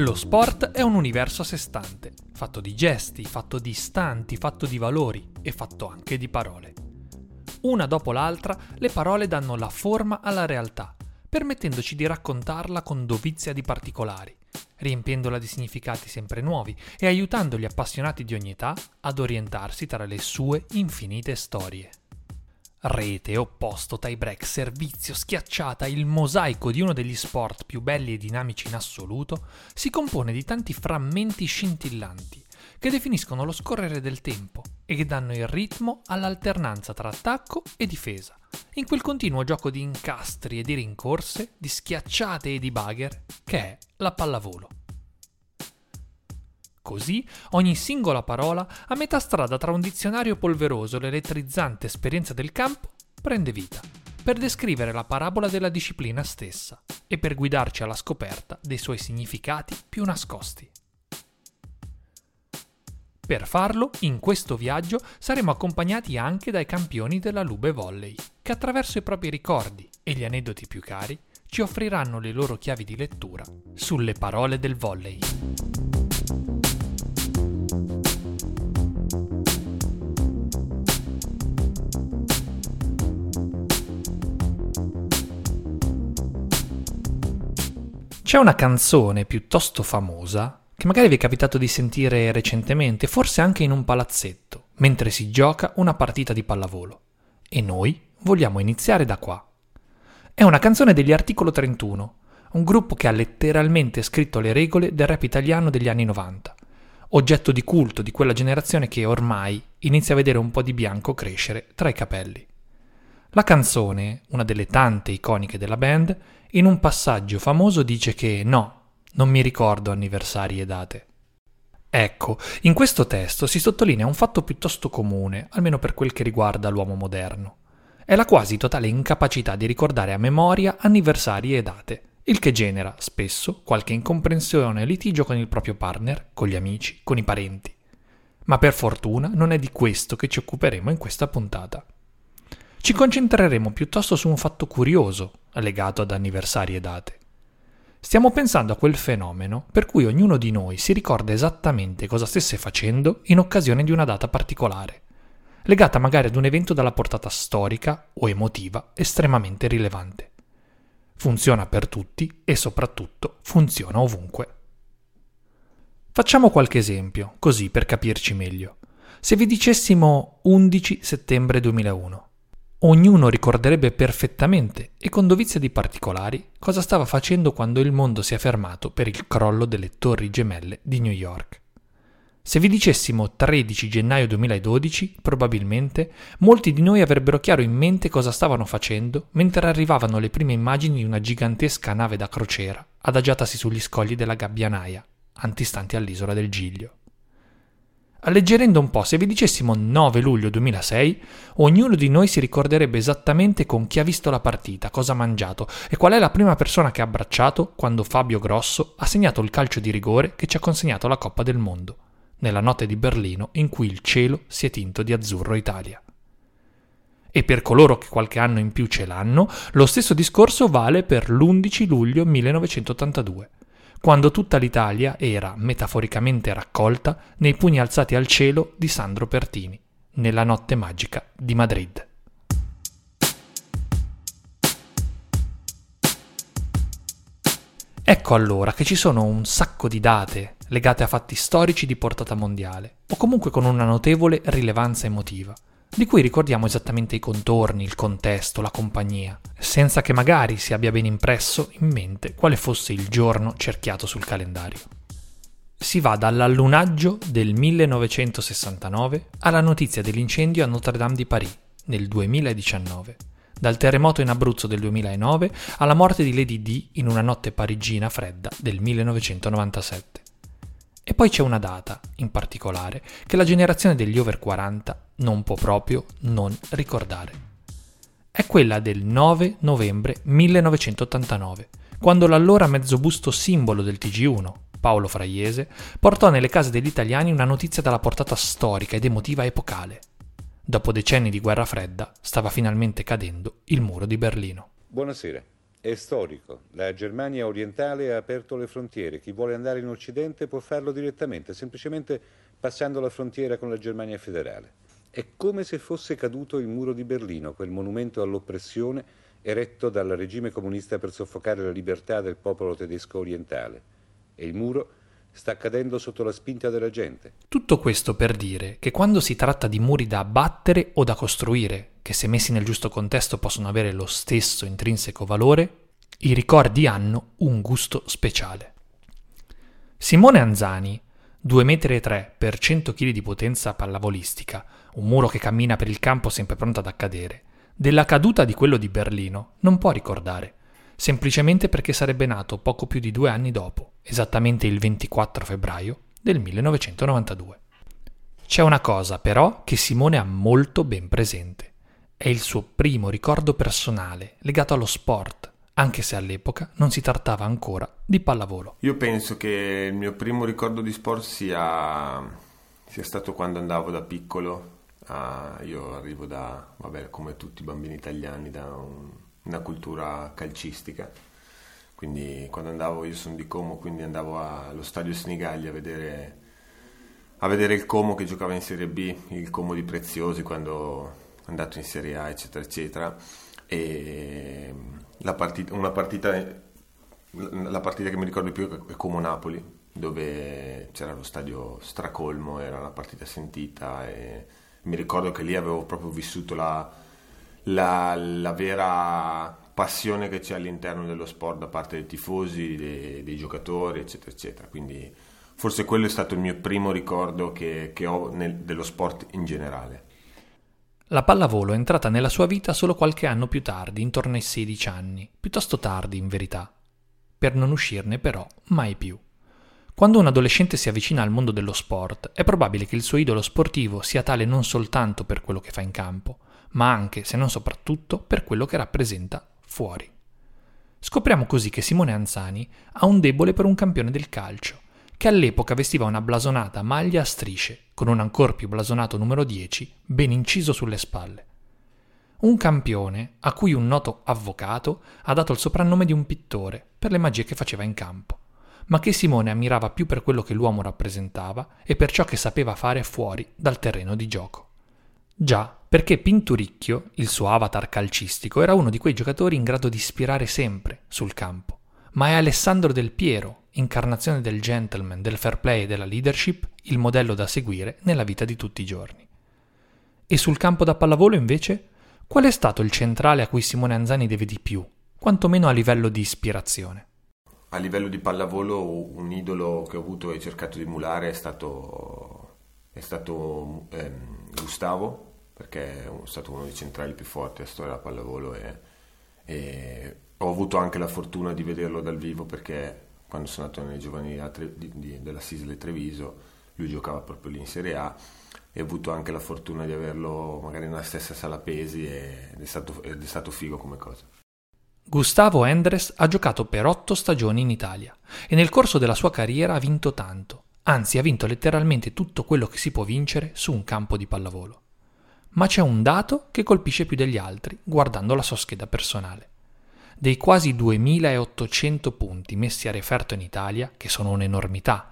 Lo sport è un universo a sé stante, fatto di gesti, fatto di istanti, fatto di valori e fatto anche di parole. Una dopo l'altra, le parole danno la forma alla realtà, permettendoci di raccontarla con dovizia di particolari, riempiendola di significati sempre nuovi e aiutando gli appassionati di ogni età ad orientarsi tra le sue infinite storie. Rete, opposto, tie break, servizio, schiacciata, il mosaico di uno degli sport più belli e dinamici in assoluto, si compone di tanti frammenti scintillanti che definiscono lo scorrere del tempo e che danno il ritmo all'alternanza tra attacco e difesa, in quel continuo gioco di incastri e di rincorse, di schiacciate e di bagger che è la pallavolo. Così ogni singola parola, a metà strada tra un dizionario polveroso e l'elettrizzante esperienza del campo, prende vita, per descrivere la parabola della disciplina stessa e per guidarci alla scoperta dei suoi significati più nascosti. Per farlo, in questo viaggio saremo accompagnati anche dai campioni della Lube Volley, che attraverso i propri ricordi e gli aneddoti più cari ci offriranno le loro chiavi di lettura sulle parole del volley. C'è una canzone piuttosto famosa che magari vi è capitato di sentire recentemente, forse anche in un palazzetto, mentre si gioca una partita di pallavolo. E noi vogliamo iniziare da qua. È una canzone degli Articolo 31, un gruppo che ha letteralmente scritto le regole del rap italiano degli anni 90, oggetto di culto di quella generazione che ormai inizia a vedere un po' di bianco crescere tra i capelli. La canzone, una delle tante iconiche della band, in un passaggio famoso dice che no, non mi ricordo anniversari e date. Ecco, in questo testo si sottolinea un fatto piuttosto comune, almeno per quel che riguarda l'uomo moderno. È la quasi totale incapacità di ricordare a memoria anniversari e date, il che genera, spesso, qualche incomprensione e litigio con il proprio partner, con gli amici, con i parenti. Ma per fortuna non è di questo che ci occuperemo in questa puntata. Ci concentreremo piuttosto su un fatto curioso legato ad anniversari e date. Stiamo pensando a quel fenomeno per cui ognuno di noi si ricorda esattamente cosa stesse facendo in occasione di una data particolare, legata magari ad un evento dalla portata storica o emotiva estremamente rilevante. Funziona per tutti e soprattutto funziona ovunque. Facciamo qualche esempio, così per capirci meglio. Se vi dicessimo 11 settembre 2001, ognuno ricorderebbe perfettamente e con dovizia di particolari cosa stava facendo quando il mondo si è fermato per il crollo delle torri gemelle di New York. Se vi dicessimo 13 gennaio 2012, probabilmente molti di noi avrebbero chiaro in mente cosa stavano facendo mentre arrivavano le prime immagini di una gigantesca nave da crociera adagiatasi sugli scogli della Gabbianaia, antistanti all'isola del Giglio. Alleggerendo un po', se vi dicessimo 9 luglio 2006, ognuno di noi si ricorderebbe esattamente con chi ha visto la partita, cosa ha mangiato e qual è la prima persona che ha abbracciato quando Fabio Grosso ha segnato il calcio di rigore che ci ha consegnato la Coppa del Mondo, nella notte di Berlino in cui il cielo si è tinto di azzurro Italia. E per coloro che qualche anno in più ce l'hanno, lo stesso discorso vale per l'11 luglio 1982 quando tutta l'Italia era metaforicamente raccolta nei pugni alzati al cielo di Sandro Pertini, nella notte magica di Madrid. Ecco allora che ci sono un sacco di date legate a fatti storici di portata mondiale, o comunque con una notevole rilevanza emotiva, di cui ricordiamo esattamente i contorni, il contesto, la compagnia, senza che magari si abbia ben impresso in mente quale fosse il giorno cerchiato sul calendario. Si va dall'allunaggio del 1969 alla notizia dell'incendio a Notre-Dame di Paris nel 2019, dal terremoto in Abruzzo del 2009 alla morte di Lady D in una notte parigina fredda del 1997. E poi c'è una data, in particolare, che la generazione degli over 40 non può proprio non ricordare. È quella del 9 novembre 1989, quando l'allora mezzobusto simbolo del TG1, Paolo Fraiese, portò nelle case degli italiani una notizia dalla portata storica ed emotiva epocale. Dopo decenni di guerra fredda, stava finalmente cadendo il muro di Berlino. Buonasera. È storico. La Germania orientale ha aperto le frontiere. Chi vuole andare in Occidente può farlo direttamente, semplicemente passando la frontiera con la Germania federale. È come se fosse caduto il muro di Berlino, quel monumento all'oppressione eretto dal regime comunista per soffocare la libertà del popolo tedesco orientale. E il muro sta cadendo sotto la spinta della gente. Tutto questo per dire che quando si tratta di muri da abbattere o da costruire, che se messi nel giusto contesto possono avere lo stesso intrinseco valore, i ricordi hanno un gusto speciale. Simone Anzani, 2,3 m per 100 kg di potenza pallavolistica, un muro che cammina per il campo sempre pronto ad accadere, della caduta di quello di Berlino non può ricordare, semplicemente perché sarebbe nato poco più di due anni dopo, esattamente il 24 febbraio del 1992. C'è una cosa però che Simone ha molto ben presente. È il suo primo ricordo personale legato allo sport, anche se all'epoca non si trattava ancora di pallavolo. Io penso che il mio primo ricordo di sport sia, sia stato quando andavo da piccolo. Uh, io arrivo da, vabbè, come tutti i bambini italiani, da un, una cultura calcistica. Quindi quando andavo, io sono di Como, quindi andavo allo stadio Senigallia a vedere, a vedere il Como che giocava in Serie B, il Como di Preziosi quando andato in Serie A, eccetera, eccetera. E la partita, una partita, la partita che mi ricordo più è Como Napoli, dove c'era lo stadio stracolmo, era una partita sentita e mi ricordo che lì avevo proprio vissuto la, la, la vera passione che c'è all'interno dello sport da parte dei tifosi, dei, dei, giocatori, eccetera, eccetera. Quindi forse quello è stato il mio primo ricordo che, che ho nel, dello sport in generale. La pallavolo è entrata nella sua vita solo qualche anno più tardi, intorno ai 16 anni, piuttosto tardi in verità, per non uscirne però mai più. Quando un adolescente si avvicina al mondo dello sport, è probabile che il suo idolo sportivo sia tale non soltanto per quello che fa in campo, ma anche, se non soprattutto, per quello che rappresenta fuori. Scopriamo così che Simone Anzani ha un debole per un campione del calcio, che all'epoca vestiva una blasonata maglia a strisce, con un ancor più blasonato numero 10 ben inciso sulle spalle. Un campione a cui un noto avvocato ha dato il soprannome di un pittore per le magie che faceva in campo, ma che Simone ammirava più per quello che l'uomo rappresentava e per ciò che sapeva fare fuori dal terreno di gioco. Già, perché Pinturicchio, il suo avatar calcistico, era uno di quei giocatori in grado di ispirare sempre sul campo, ma è Alessandro Del Piero incarnazione del gentleman, del fair play e della leadership, il modello da seguire nella vita di tutti i giorni. E sul campo da pallavolo invece, qual è stato il centrale a cui Simone Anzani deve di più, quantomeno a livello di ispirazione? A livello di pallavolo un idolo che ho avuto e cercato di emulare è stato, è stato ehm, Gustavo, perché è stato uno dei centrali più forti della storia della pallavolo e, e ho avuto anche la fortuna di vederlo dal vivo perché quando sono andato nei giovani Tre, di, di, della Sisle Treviso, lui giocava proprio lì in Serie A e ho avuto anche la fortuna di averlo magari nella stessa sala pesi ed è stato, ed è stato figo come cosa. Gustavo Endres ha giocato per otto stagioni in Italia e nel corso della sua carriera ha vinto tanto, anzi ha vinto letteralmente tutto quello che si può vincere su un campo di pallavolo. Ma c'è un dato che colpisce più degli altri guardando la sua scheda personale. Dei quasi 2800 punti messi a referto in Italia, che sono un'enormità,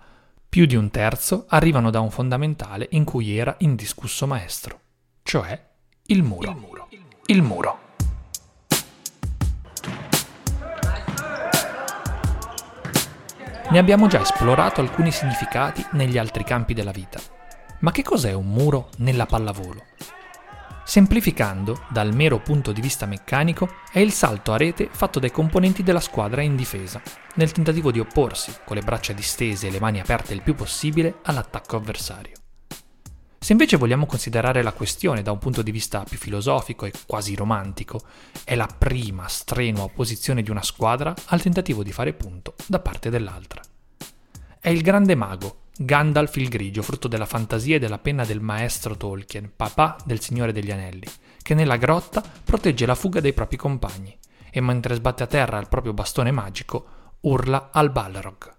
più di un terzo arrivano da un fondamentale in cui era indiscusso maestro, cioè il muro. Il muro. Il muro. Ne abbiamo già esplorato alcuni significati negli altri campi della vita. Ma che cos'è un muro nella pallavolo? Semplificando, dal mero punto di vista meccanico, è il salto a rete fatto dai componenti della squadra in difesa, nel tentativo di opporsi, con le braccia distese e le mani aperte il più possibile, all'attacco avversario. Se invece vogliamo considerare la questione da un punto di vista più filosofico e quasi romantico, è la prima strenua opposizione di una squadra al tentativo di fare punto da parte dell'altra. È il grande mago, Gandalf il Grigio, frutto della fantasia e della penna del maestro Tolkien, papà del Signore degli Anelli, che nella grotta protegge la fuga dei propri compagni e mentre sbatte a terra il proprio bastone magico urla al Balrog.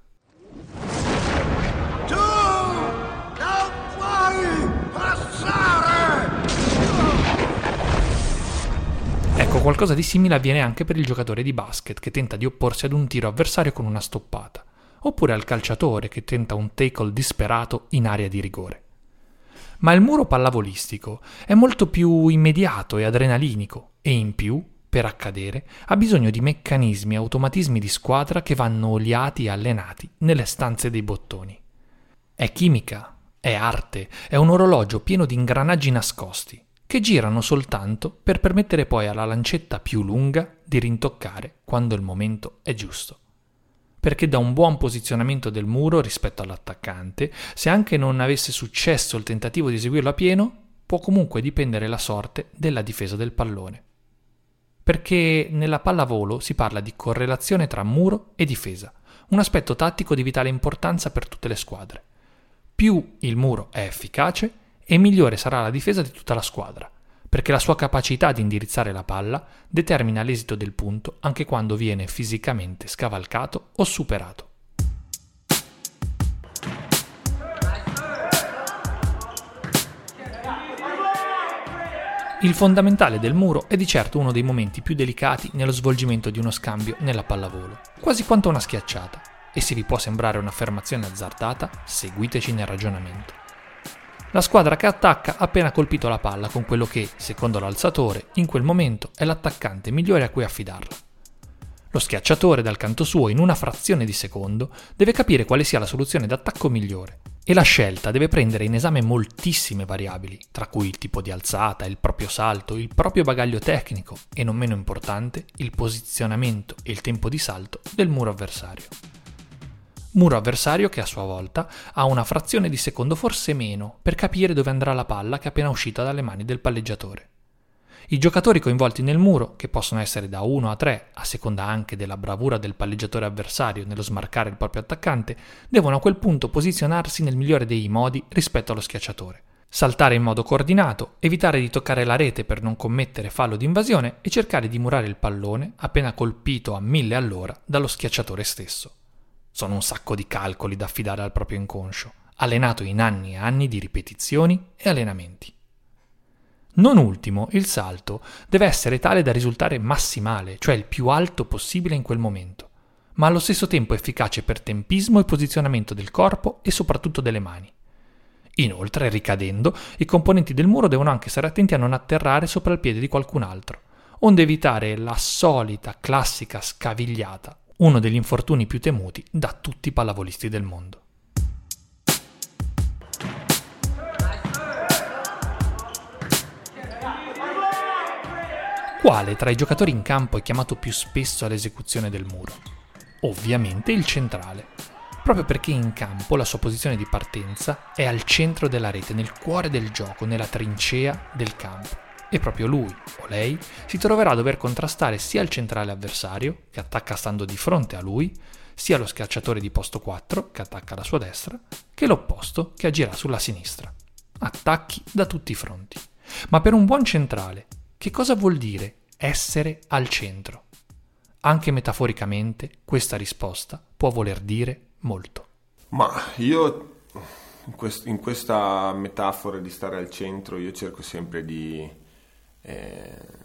Qualcosa di simile avviene anche per il giocatore di basket che tenta di opporsi ad un tiro avversario con una stoppata oppure al calciatore che tenta un tackle disperato in area di rigore. Ma il muro pallavolistico è molto più immediato e adrenalinico e in più, per accadere, ha bisogno di meccanismi e automatismi di squadra che vanno oliati e allenati nelle stanze dei bottoni. È chimica, è arte, è un orologio pieno di ingranaggi nascosti che girano soltanto per permettere poi alla lancetta più lunga di rintoccare quando il momento è giusto perché da un buon posizionamento del muro rispetto all'attaccante, se anche non avesse successo il tentativo di eseguirlo a pieno, può comunque dipendere la sorte della difesa del pallone. Perché nella pallavolo si parla di correlazione tra muro e difesa, un aspetto tattico di vitale importanza per tutte le squadre. Più il muro è efficace e migliore sarà la difesa di tutta la squadra perché la sua capacità di indirizzare la palla determina l'esito del punto anche quando viene fisicamente scavalcato o superato. Il fondamentale del muro è di certo uno dei momenti più delicati nello svolgimento di uno scambio nella pallavolo, quasi quanto una schiacciata, e se vi può sembrare un'affermazione azzardata, seguiteci nel ragionamento. La squadra che attacca ha appena colpito la palla con quello che, secondo l'alzatore, in quel momento è l'attaccante migliore a cui affidarla. Lo schiacciatore, dal canto suo, in una frazione di secondo, deve capire quale sia la soluzione d'attacco migliore e la scelta deve prendere in esame moltissime variabili, tra cui il tipo di alzata, il proprio salto, il proprio bagaglio tecnico e, non meno importante, il posizionamento e il tempo di salto del muro avversario muro avversario che a sua volta ha una frazione di secondo forse meno per capire dove andrà la palla che è appena uscita dalle mani del palleggiatore. I giocatori coinvolti nel muro, che possono essere da 1 a 3, a seconda anche della bravura del palleggiatore avversario nello smarcare il proprio attaccante, devono a quel punto posizionarsi nel migliore dei modi rispetto allo schiacciatore. Saltare in modo coordinato, evitare di toccare la rete per non commettere fallo di invasione e cercare di murare il pallone appena colpito a mille all'ora dallo schiacciatore stesso. Sono un sacco di calcoli da affidare al proprio inconscio, allenato in anni e anni di ripetizioni e allenamenti. Non ultimo, il salto deve essere tale da risultare massimale, cioè il più alto possibile in quel momento, ma allo stesso tempo efficace per tempismo e posizionamento del corpo e soprattutto delle mani. Inoltre, ricadendo, i componenti del muro devono anche stare attenti a non atterrare sopra il piede di qualcun altro, onde evitare la solita classica scavigliata uno degli infortuni più temuti da tutti i pallavolisti del mondo. Quale tra i giocatori in campo è chiamato più spesso all'esecuzione del muro? Ovviamente il centrale, proprio perché in campo la sua posizione di partenza è al centro della rete, nel cuore del gioco, nella trincea del campo e proprio lui o lei si troverà a dover contrastare sia il centrale avversario, che attacca stando di fronte a lui, sia lo schiacciatore di posto 4, che attacca alla sua destra, che l'opposto, che agirà sulla sinistra. Attacchi da tutti i fronti. Ma per un buon centrale, che cosa vuol dire essere al centro? Anche metaforicamente, questa risposta può voler dire molto. Ma io in, questa metafora di stare al centro, io cerco sempre di eh,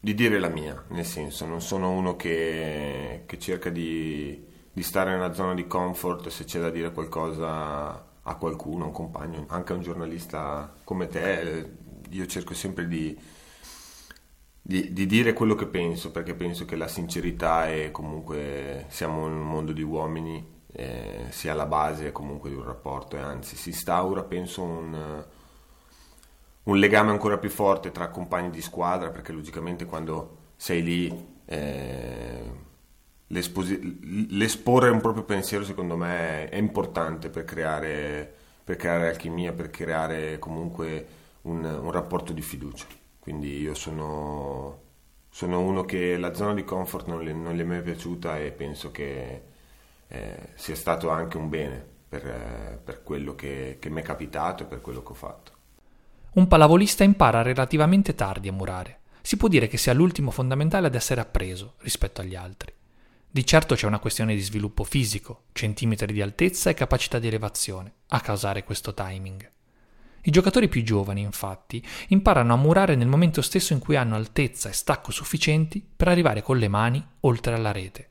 di dire la mia, nel senso non sono uno che, che cerca di, di, stare nella zona di comfort se c'è da dire qualcosa a qualcuno, a un compagno, anche a un giornalista come te, io cerco sempre di, di, di, dire quello che penso, perché penso che la sincerità è comunque, siamo in un mondo di uomini, eh, sia la base comunque di un rapporto e anzi si instaura, penso, un un legame ancora più forte tra compagni di squadra, perché logicamente quando sei lì eh, l'esporre un proprio pensiero secondo me è importante per creare, per creare alchimia, per creare comunque un, un rapporto di fiducia. Quindi io sono, sono, uno che la zona di comfort non le, non le è mai piaciuta e penso che eh, sia stato anche un bene per, per quello che, che mi è capitato e per quello che ho fatto. Un pallavolista impara relativamente tardi a murare. Si può dire che sia l'ultimo fondamentale ad essere appreso rispetto agli altri. Di certo c'è una questione di sviluppo fisico, centimetri di altezza e capacità di elevazione, a causare questo timing. I giocatori più giovani, infatti, imparano a murare nel momento stesso in cui hanno altezza e stacco sufficienti per arrivare con le mani oltre alla rete.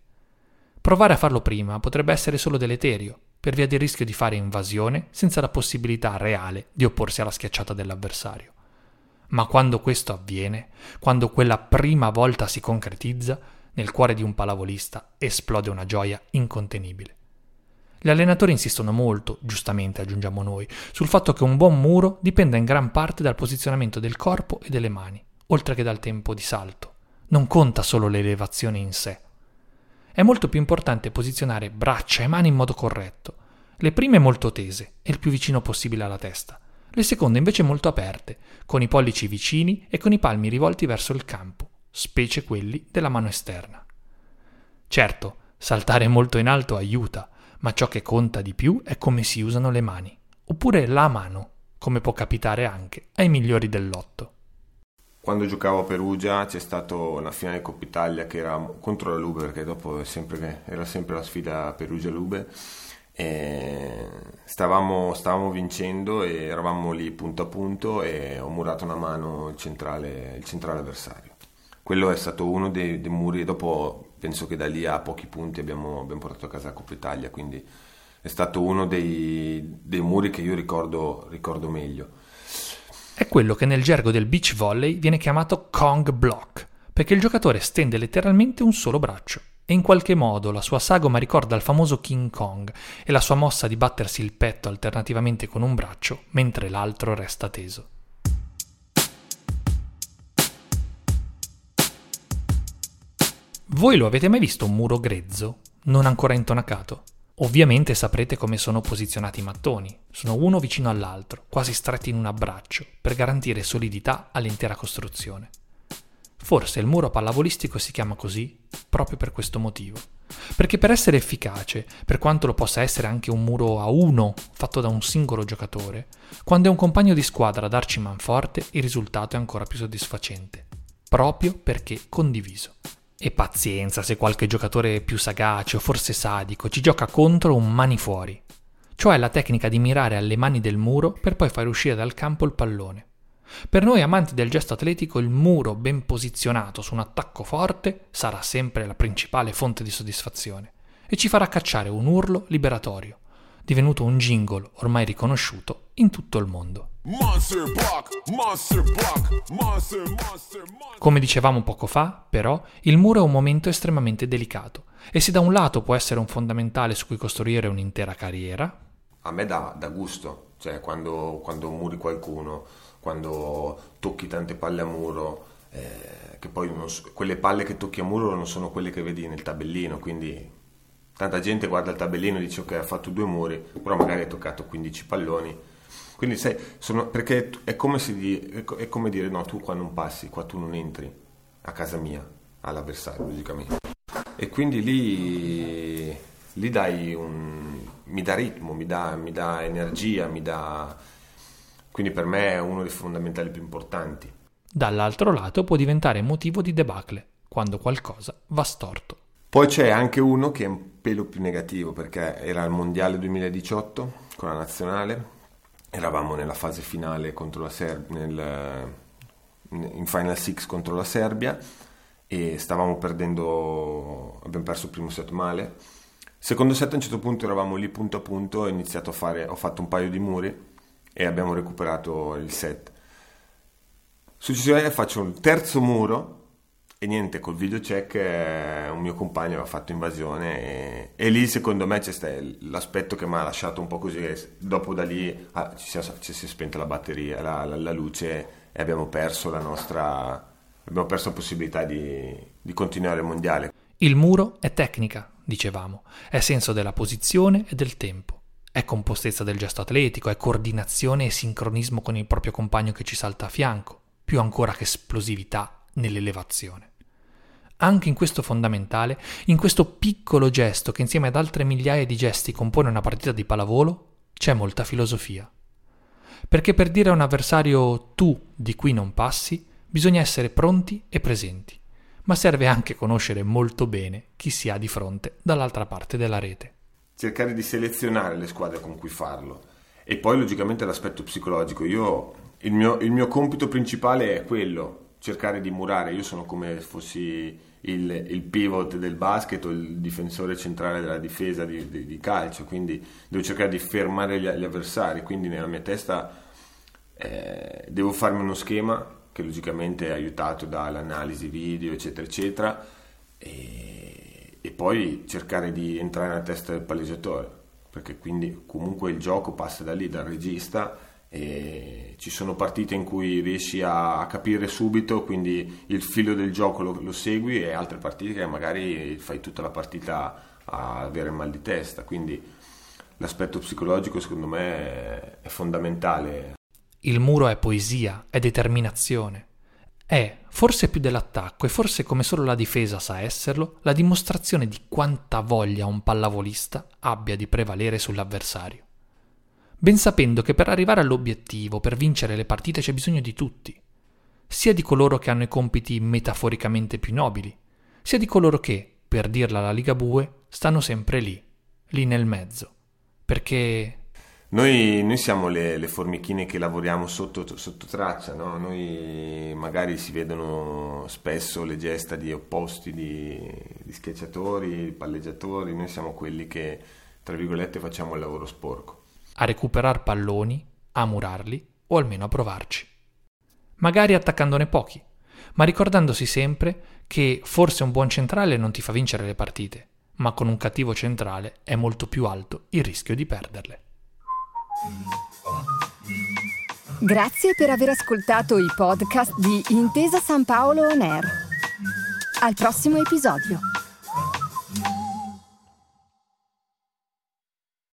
Provare a farlo prima potrebbe essere solo deleterio, per via del rischio di fare invasione senza la possibilità reale di opporsi alla schiacciata dell'avversario. Ma quando questo avviene, quando quella prima volta si concretizza, nel cuore di un pallavolista esplode una gioia incontenibile. Gli allenatori insistono molto, giustamente aggiungiamo noi, sul fatto che un buon muro dipenda in gran parte dal posizionamento del corpo e delle mani, oltre che dal tempo di salto. Non conta solo l'elevazione in sé. È molto più importante posizionare braccia e mani in modo corretto, le prime molto tese e il più vicino possibile alla testa, le seconde invece molto aperte, con i pollici vicini e con i palmi rivolti verso il campo, specie quelli della mano esterna. Certo, saltare molto in alto aiuta, ma ciò che conta di più è come si usano le mani, oppure la mano, come può capitare anche ai migliori del lotto. Quando giocavo a Perugia c'è stata una finale Coppa Italia che era contro la Lube, perché dopo sempre, era sempre la sfida Perugia-Lube. Stavamo, stavamo, vincendo e eravamo lì punto a punto e ho murato una mano il centrale, il centrale avversario. Quello è stato uno dei, dei, muri e dopo penso che da lì a pochi punti abbiamo, abbiamo portato a casa la Coppa Italia, quindi è stato uno dei, dei muri che io ricordo, ricordo meglio è quello che nel gergo del beach volley viene chiamato Kong Block, perché il giocatore stende letteralmente un solo braccio e in qualche modo la sua sagoma ricorda il famoso King Kong e la sua mossa di battersi il petto alternativamente con un braccio mentre l'altro resta teso. Voi lo avete mai visto un muro grezzo, non ancora intonacato? Ovviamente saprete come sono posizionati i mattoni, sono uno vicino all'altro, quasi stretti in un abbraccio, per garantire solidità all'intera costruzione. Forse il muro pallavolistico si chiama così proprio per questo motivo. Perché per essere efficace, per quanto lo possa essere anche un muro a uno fatto da un singolo giocatore, quando è un compagno di squadra a darci manforte, il risultato è ancora più soddisfacente, proprio perché condiviso. E pazienza se qualche giocatore più sagace o forse sadico ci gioca contro un mani fuori, cioè la tecnica di mirare alle mani del muro per poi far uscire dal campo il pallone. Per noi amanti del gesto atletico il muro ben posizionato su un attacco forte sarà sempre la principale fonte di soddisfazione e ci farà cacciare un urlo liberatorio, divenuto un jingle ormai riconosciuto in tutto il mondo. Come dicevamo poco fa, però, il muro è un momento estremamente delicato. E se da un lato può essere un fondamentale su cui costruire un'intera carriera... A me dà, dà gusto, cioè quando, quando, muri qualcuno, quando tocchi tante palle a muro, eh, che poi non, quelle palle che tocchi a muro non sono quelle che vedi nel tabellino, quindi tanta gente guarda il tabellino e dice ok ha fatto due muri, però magari ha toccato 15 palloni quindi sai, sono, perché è come, di, è come, dire no, tu qua non passi, qua tu non entri a casa mia, all'avversario logicamente. E quindi lì, lì dai un, mi dà ritmo, mi dà, mi dà energia, mi dà... Quindi per me è uno dei fondamentali più importanti. Dall'altro lato può diventare motivo di debacle, quando qualcosa va storto. Poi c'è anche uno che è un pelo più negativo perché era il mondiale 2018 con la nazionale eravamo nella fase finale contro la Serbia, nel, in Final Six contro la Serbia e stavamo perdendo, abbiamo perso il primo set male. Secondo set a un certo punto eravamo lì punto a punto, ho iniziato a fare, ho fatto un paio di muri e abbiamo recuperato il set. Successivamente faccio un terzo muro E niente, col video check eh, un mio compagno aveva fatto invasione e, e lì secondo me c'è stato l'aspetto che mi ha lasciato un po' così, dopo da lì ah, ci, si, ci, si, è spenta la batteria, la, la, la, luce e abbiamo perso la nostra, abbiamo perso la possibilità di, di continuare il mondiale. Il muro è tecnica, dicevamo, è senso della posizione e del tempo, è compostezza del gesto atletico, è coordinazione e sincronismo con il proprio compagno che ci salta a fianco, più ancora che esplosività nell'elevazione. Anche in questo fondamentale, in questo piccolo gesto che insieme ad altre migliaia di gesti compone una partita di pallavolo, c'è molta filosofia. Perché per dire a un avversario tu di qui non passi, bisogna essere pronti e presenti, ma serve anche conoscere molto bene chi si ha di fronte dall'altra parte della rete. Cercare di selezionare le squadre con cui farlo. E poi logicamente l'aspetto psicologico. Io, il mio, il mio compito principale è quello, cercare di murare. Io sono come fossi il, il, pivot del basket o il difensore centrale della difesa di, di, di calcio, quindi devo cercare di fermare gli, gli avversari, quindi nella mia testa eh, devo farmi uno schema che logicamente è aiutato dall'analisi video, eccetera, eccetera, e, e poi cercare di entrare nella testa del palleggiatore, perché quindi comunque il gioco passa da lì, dal regista e ci sono partite in cui riesci a, capire subito, quindi il filo del gioco lo, lo, segui e altre partite che magari fai tutta la partita a avere mal di testa, quindi l'aspetto psicologico secondo me è fondamentale. Il muro è poesia, è determinazione. È, forse più dell'attacco e forse come solo la difesa sa esserlo, la dimostrazione di quanta voglia un pallavolista abbia di prevalere sull'avversario ben sapendo che per arrivare all'obiettivo, per vincere le partite c'è bisogno di tutti, sia di coloro che hanno i compiti metaforicamente più nobili, sia di coloro che, per dirla alla Liga Bue, stanno sempre lì, lì nel mezzo, perché... Noi, noi siamo le, le, formichine che lavoriamo sotto, sotto traccia, no? noi magari si vedono spesso le gesta di opposti, di, di schiacciatori, palleggiatori, noi siamo quelli che, tra virgolette, facciamo il lavoro sporco a recuperar palloni, a murarli o almeno a provarci. Magari attaccandone pochi, ma ricordandosi sempre che forse un buon centrale non ti fa vincere le partite, ma con un cattivo centrale è molto più alto il rischio di perderle. Grazie per aver ascoltato i podcast di Intesa San Paolo On Air. Al prossimo episodio.